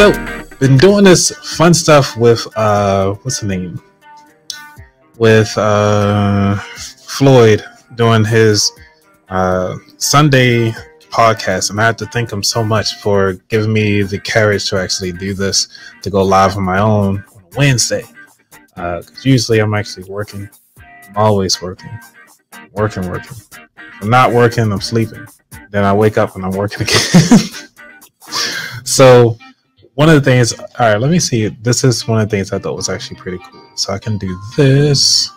So, been doing this fun stuff with uh, what's the name? With uh, Floyd doing his uh, Sunday podcast, and I have to thank him so much for giving me the courage to actually do this to go live on my own on Wednesday. Uh, usually I'm actually working. I'm always working, working, working. If I'm not working, I'm sleeping. Then I wake up and I'm working again. so one of the things, all right, let me see. This is one of the things I thought was actually pretty cool. So I can do this.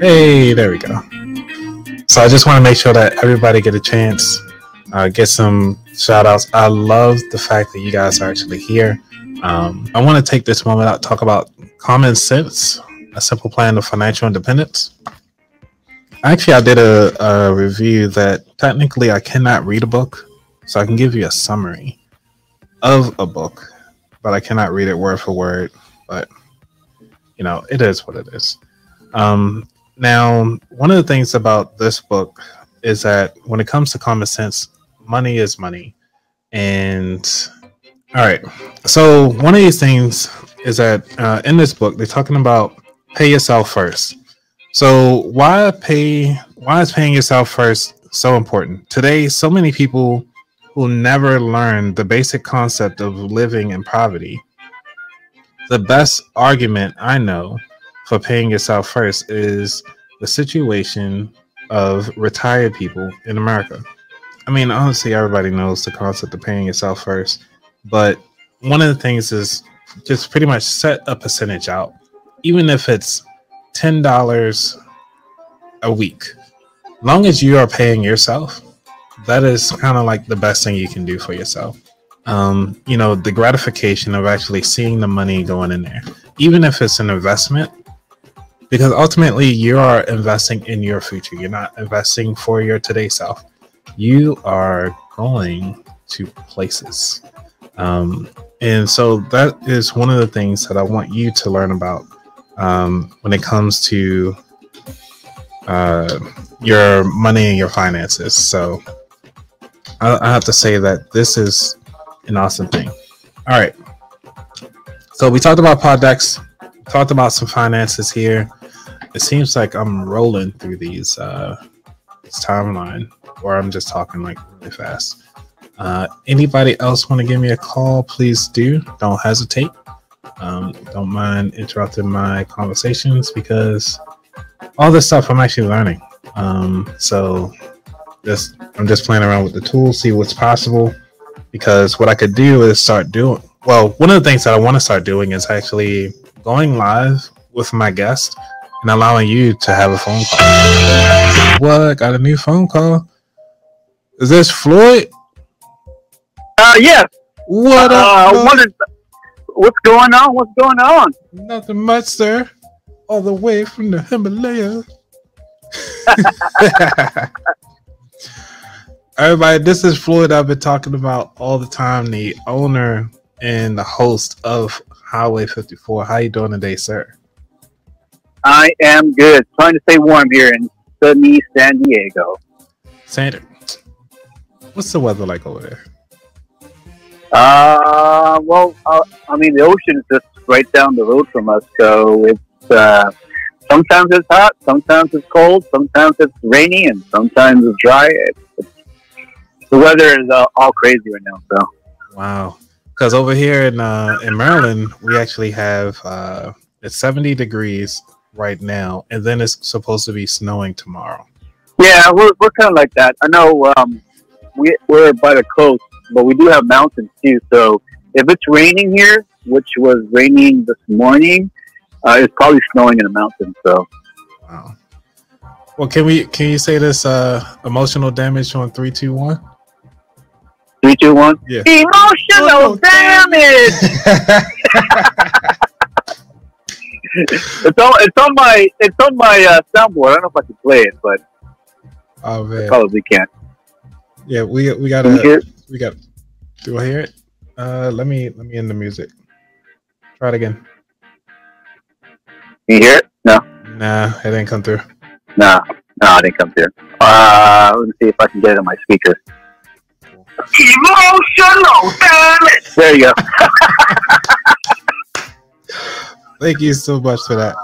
Hey, there we go. So I just want to make sure that everybody get a chance, uh, get some shout outs. I love the fact that you guys are actually here. Um, I want to take this moment out talk about common sense, a simple plan of financial independence. Actually, I did a, a review that technically I cannot read a book, so I can give you a summary of a book, but I cannot read it word for word. But you know, it is what it is. Um, now, one of the things about this book is that when it comes to common sense, money is money. And all right, so one of these things is that uh, in this book, they're talking about pay yourself first. So why pay? Why is paying yourself first so important today? So many people who never learn the basic concept of living in poverty. The best argument I know for paying yourself first is the situation of retired people in America. I mean, honestly, everybody knows the concept of paying yourself first, but one of the things is just pretty much set a percentage out, even if it's ten dollars a week. Long as you are paying yourself, that is kind of like the best thing you can do for yourself. Um, you know, the gratification of actually seeing the money going in there, even if it's an investment, because ultimately you are investing in your future. You're not investing for your today self. You are going to places. Um, and so that is one of the things that I want you to learn about um, when it comes to uh, your money and your finances. So I, I have to say that this is an awesome thing. All right. So we talked about Podex, talked about some finances here. It seems like I'm rolling through these uh, this timeline, or I'm just talking like really fast. Uh, anybody else want to give me a call? Please do. Don't hesitate. Um, don't mind interrupting my conversations because all this stuff I'm actually learning. Um, so just I'm just playing around with the tools, see what's possible. Because what I could do is start doing well, one of the things that I want to start doing is actually going live with my guest and allowing you to have a phone call. What? Got a new phone call? Is this Floyd? Uh, yeah. What uh, up? What is, what's going on? What's going on? Nothing much, sir. All the way from the Himalayas. Everybody, this is Floyd. I've been talking about all the time. The owner and the host of Highway 54. How you doing today, sir? I am good. Trying to stay warm here in sunny San Diego. Sander, what's the weather like over there? Uh, well, uh, I mean, the ocean is just right down the road from us, so it's uh, sometimes it's hot, sometimes it's cold, sometimes it's rainy, and sometimes it's dry. It's, the weather is uh, all crazy right now. So wow, because over here in uh, in Maryland, we actually have uh, it's seventy degrees right now, and then it's supposed to be snowing tomorrow. Yeah, we're, we're kind of like that. I know um, we we're by the coast, but we do have mountains too. So if it's raining here, which was raining this morning, uh, it's probably snowing in the mountains. So. Wow. Well, can we can you say this uh, emotional damage on three, two, one? Three, two, one. Yeah. Emotional oh, damage. it's on. It's on my. It's on my uh, soundboard. I don't know if I can play it, but oh man, I probably can't. Yeah, we we gotta. We got. Do I hear it? Uh, let me let me end the music. Try it again. You hear it? No. Nah, it didn't come through. No, no, it didn't come through. Uh, let me see if I can get it on my speaker. Emotional damage. There you go. Thank you so much for that.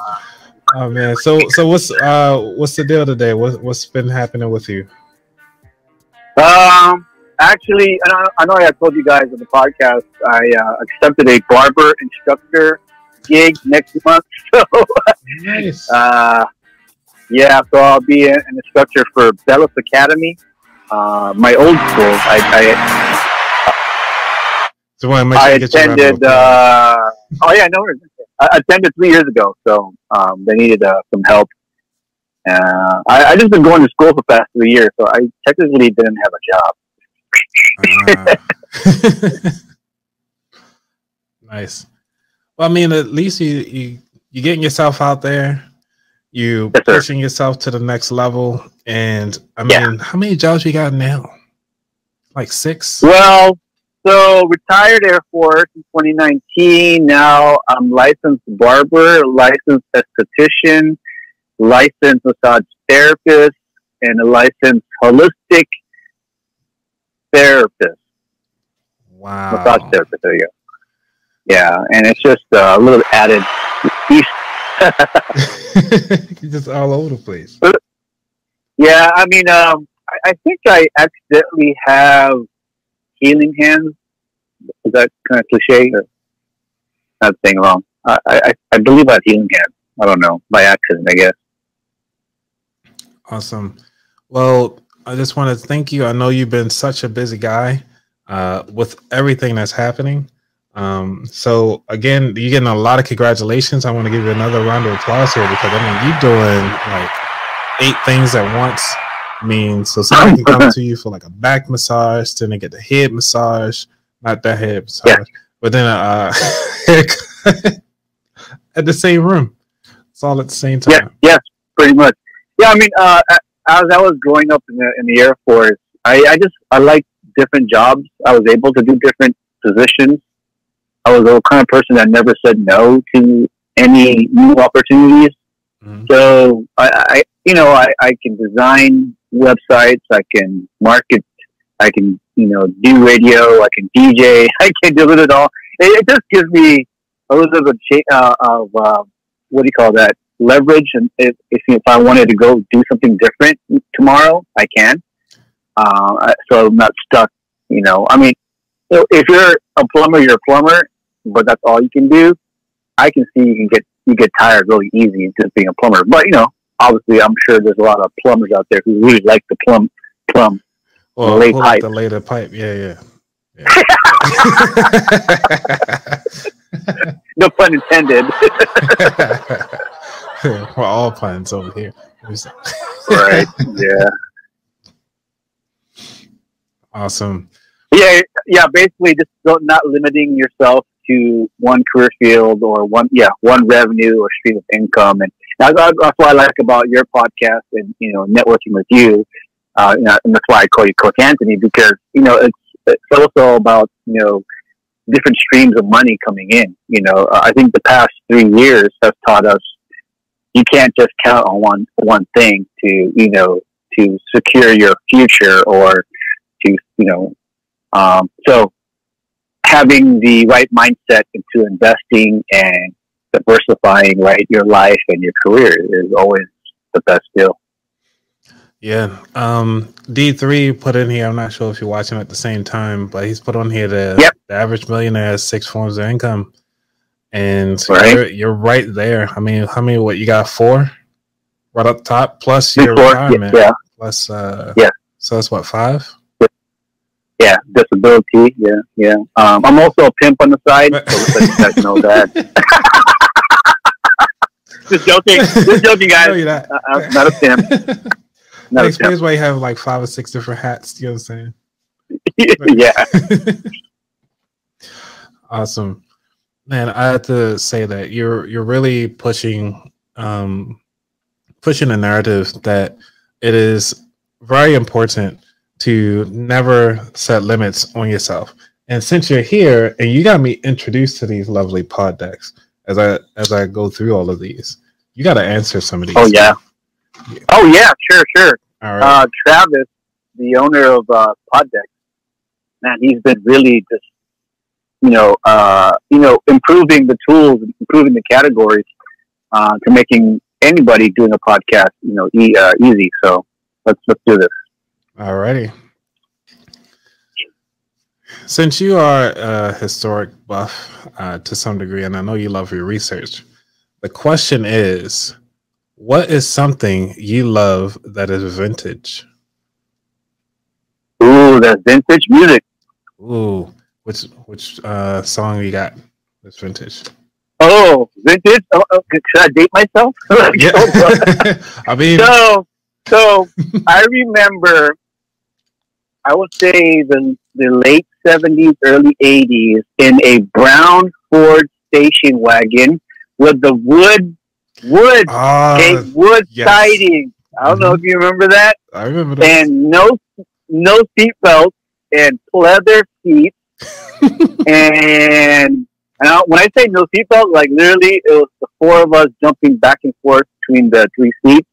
Oh man, so so what's uh what's the deal today? What what's been happening with you? Um, actually, I know, I know I told you guys on the podcast I uh, accepted a barber instructor gig next month. So Nice. uh, yeah, so I'll be an an instructor for Bellis Academy, uh, my old school. I So want to make I, I get your round attended. Uh, oh yeah, no, worries. I attended three years ago, so um, they needed uh, some help. Uh, I, I just been going to school for the past three years, so I technically didn't have a job. Ah. nice. Well, I mean, at least you you you getting yourself out there. You Yes, pushing yourself to the next level, and I mean, Yeah. how many jobs you got now? Like six. Well, so retired Air Force in 2019. Now I'm licensed barber, licensed esthetician, licensed massage therapist, and a licensed holistic therapist, Wow. massage therapist. There you go. Yeah, and it's just uh, a little added piece. You're just all over the place. Yeah, I mean, um, I, I think I accidentally have healing hands. Is that kind of cliche? Or not saying wrong. I, I, I believe I have healing hands. I don't know by accident, I guess. Awesome. Well, I just want to thank you. I know you've been such a busy guy uh, with everything that's happening. Um, so again, you're getting a lot of congratulations. I want to give you another round of applause here because I mean you're doing like eight things at once. I mean, so somebody can come to you for like a back massage, then they get the head massage, not that head massage, Yeah. but then a uh, at the same room. It's all at the same time. Yeah, yes, pretty much. Yeah, I mean, uh, as I was growing up in the in the Air Force, I, I just I like different jobs. I was able to do different positions. I was the kind of person that never said no to any new opportunities. Mhm. So I, I you know, I, I can design websites. I can market. I can, you know, do radio. I can DJ. I can do it all. It, it just gives me a little bit of, cha- uh, of uh, what do you call that leverage. And if, if if I wanted to go do something different tomorrow, I can. Uh, so I'm not stuck. You know, I mean, know, if you're a plumber, you're a plumber, but that's all you can do. I can see you can get you get tired really easy just being a plumber. But you know, obviously, I'm sure there's a lot of plumbers out there who really like the plumb plumb. Or Lay pipe. the later pipe. Yeah, yeah. yeah. No pun intended. We're all puns over here. right? Yeah. Awesome. Yeah. Yeah. Basically, just don't, limiting yourself to one career field or one yeah one revenue or stream of income, and that's, that's what I like about your podcast and you know networking with you. Uh, and that's why I call you Coach Anthony because you know it's it's also about you know different streams of money coming in. You know, I think the past three years have taught us you can't just count on one one thing to you know to secure your future or to you know um, so having the right mindset into investing and diversifying right your life and your career is always the best deal. Yeah. Um D3 put in here, I'm not sure if you're watching at the same time, but he's put on here the, Yep. the average millionaire has six forms of income. And Right. you're, you're right there. I mean, how many what you got four? Right up top, plus your retirement. yeah, Plus uh Yeah. so that's what five? Yeah, disability, yeah, yeah. Um, I'm also a pimp on the side, so just you guys know that. just joking, just joking, No, guys. you're not. Uh, I'm not a pimp. that Not a explains why you have like five or six different hats. You know what I'm saying? yeah, awesome, man. I have to say that you're you're really pushing um pushing the narrative that it is very important to never set limits on yourself. And since you're here and you got me introduced to these lovely pod decks as I as I go through all of these, you got to answer some of these. Oh yeah. Oh yeah, sure, sure. All right. Uh, Travis, the owner of uh, Poddeck, man, he's been really just, you know, uh, you know, improving the tools, improving the categories, uh, to making anybody doing a podcast, you know, e- uh, easy. So let's let's do this. Alrighty. Since you are a historic buff uh, to some degree, and I know you love your research, the question is, what is something you love that is vintage? Ooh, that's vintage music. Ooh, which which uh, song you got that's vintage? Oh, vintage. Oh, oh, should I date myself? Yeah, I mean, so, so I remember, I would say the the late seventies, early eighties, in a brown Ford station wagon with the wood wood ah, uh, okay, wood yes. siding. I don't know if mm-hmm. you remember that. I remember that. And no no seatbelt and leather seats and and I, when I say no seatbelt, like literally, it was the four of us jumping back and forth between the three seats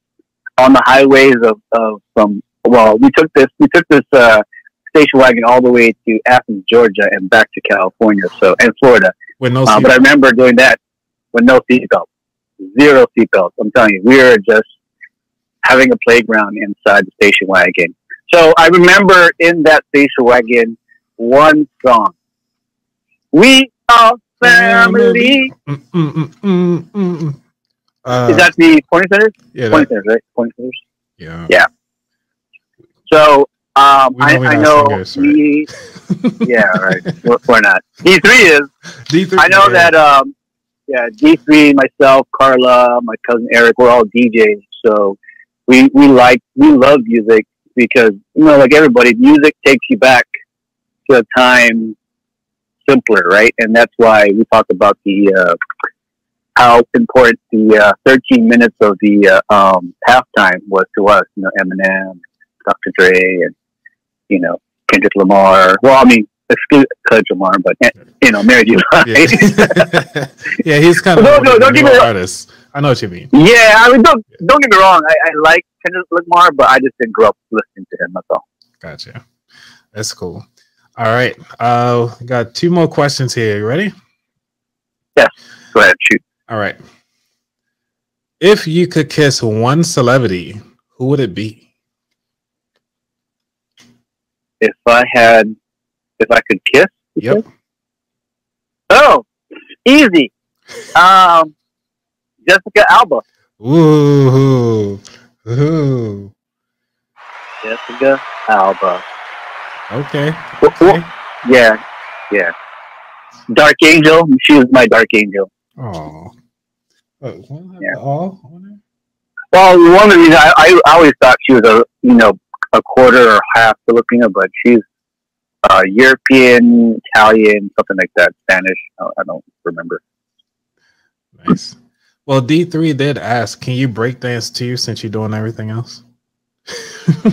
on the highways of, of from. Well, we took this we took this uh, station wagon all the way to Athens, Georgia, and back to California. So and Florida. With no Uh, but I remember doing that with no seatbelt, zero seatbelts. I'm telling you, we were just having a playground inside the station wagon. So I remember in that station wagon one song. We are family. Mm, mm, mm, mm, mm, mm. Uh, Is that the Pointer Centers? yeah, Pointer Centers, right? Pointer Centers. yeah. Yeah. So um, I, I know singers, right? yeah, right. We're, we're not. D three is. D3, I know yeah. that. Um, yeah, D three, myself, Carla, my cousin Eric, we're all DJs. So we we like we love music because you know, like everybody, music takes you back to a time simpler, right? And that's why we talk about the uh, how important the uh, 13 minutes of the uh, um, halftime was to us. You know, Eminem, Dr. Dre, and you know Kendrick Lamar. Well, I mean, excuse Kendrick Lamar, but eh, you know, Mary J. Yeah. yeah, he's kind of No, no, don't get me wrong. I know what you mean. Yeah, I mean, don't don't get me wrong. I, I like Kendrick Lamar, but I just didn't grow up listening to him. That's all. Gotcha. That's cool. All right. Uh, got two more questions here. You ready? Yes. Go ahead, shoot. All right. If you could kiss one celebrity, who would it be? If I had, if I could kiss. Yep. Oh, easy. Um, Jessica Alba. Ooh. Ooh. Jessica Alba. Okay. Okay. Yeah, yeah. Dark Angel. She was my Dark Angel. Oh. Oh, Yeah. Well, one of the reasons I, I always thought she was a you know a quarter or half Filipino, but she's uh, European, Italian, something like that, Spanish. I don't remember. nice. Well, D3 did ask, can you break dance too since you're doing everything else?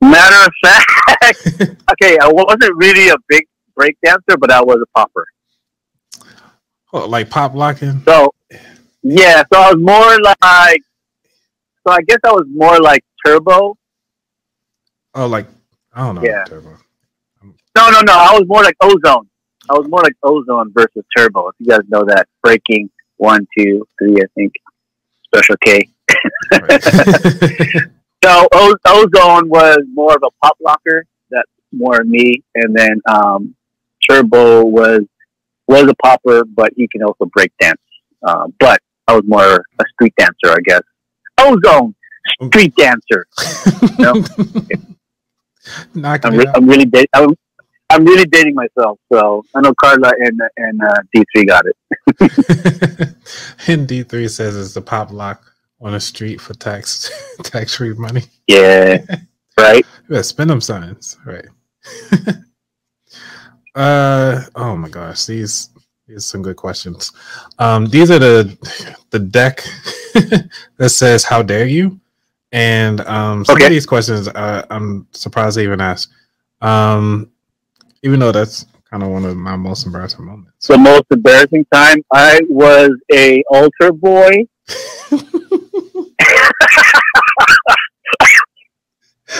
Matter of fact, okay, I wasn't really a big break dancer, but I was a popper. oh, like pop locking? So yeah, so I was more like, so I guess I was more like turbo. Oh, like, I don't know. Yeah. Turbo. No, no, no. I was more like ozone. I was more like ozone versus turbo. If you guys know that breaking one, two, three, I think special K. Right. So o- ozone was more of a pop locker. That's more me, and then um, turbo was was a popper, but he can also break dance. Um, but I was more a street dancer, I guess. Ozone street dancer. No. I'm, re- I'm really da- I'm, I'm really dating myself. So I know Carla and and uh, D3 got it. and D3 says it's the pop lock on the street for tax tax free money. Yeah, right. Better spend them signs, right? uh oh my gosh, these these some good questions. Um, these are the the deck that says "How dare you," and um, some Okay. of these questions uh, I'm surprised they even asked. Um, even though that's kind of one of my most embarrassing moments. The most embarrassing time I was a altar boy.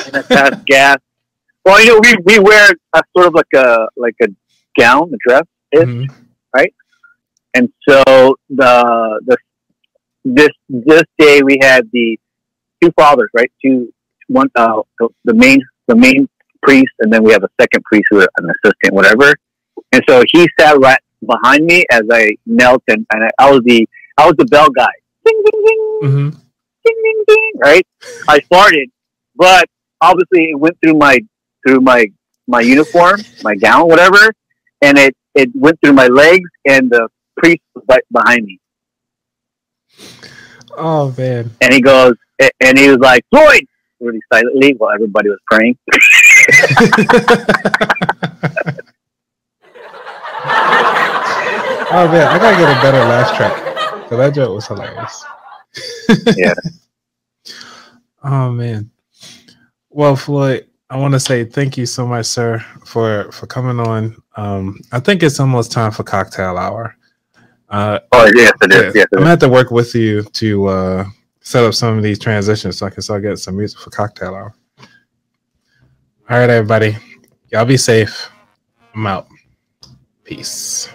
and I passed gas Well, you know, we, we wear a sort of like a like a gown, a dress, Mhm. Right? And so the the this this day we had the two fathers, right? Two one uh the, the main the main priest, and then we have a second priest who an assistant, whatever. And so he sat right behind me as I knelt, and, and I, I was the I was the bell guy. Ding ding ding Mhm. ding ding ding. Right? I farted, but obviously it went through my through my my uniform, my gown, whatever, and it it went through my legs, and the priest was right behind me, Oh man. and he goes, and he was like, Floyd, really silently while everybody was praying. oh man, I gotta get a better laugh track because that joke was hilarious. Yeah. Oh man. Well, Floyd, I want to say thank you so much, sir, for for coming on. Um, I think it's almost time for cocktail hour. Uh, Oh yes, it is. Yes, I'm gonna have to work with you to uh, set up some of these transitions so I can start getting some music for cocktail hour. All right, everybody, y'all be safe. I'm out. Peace.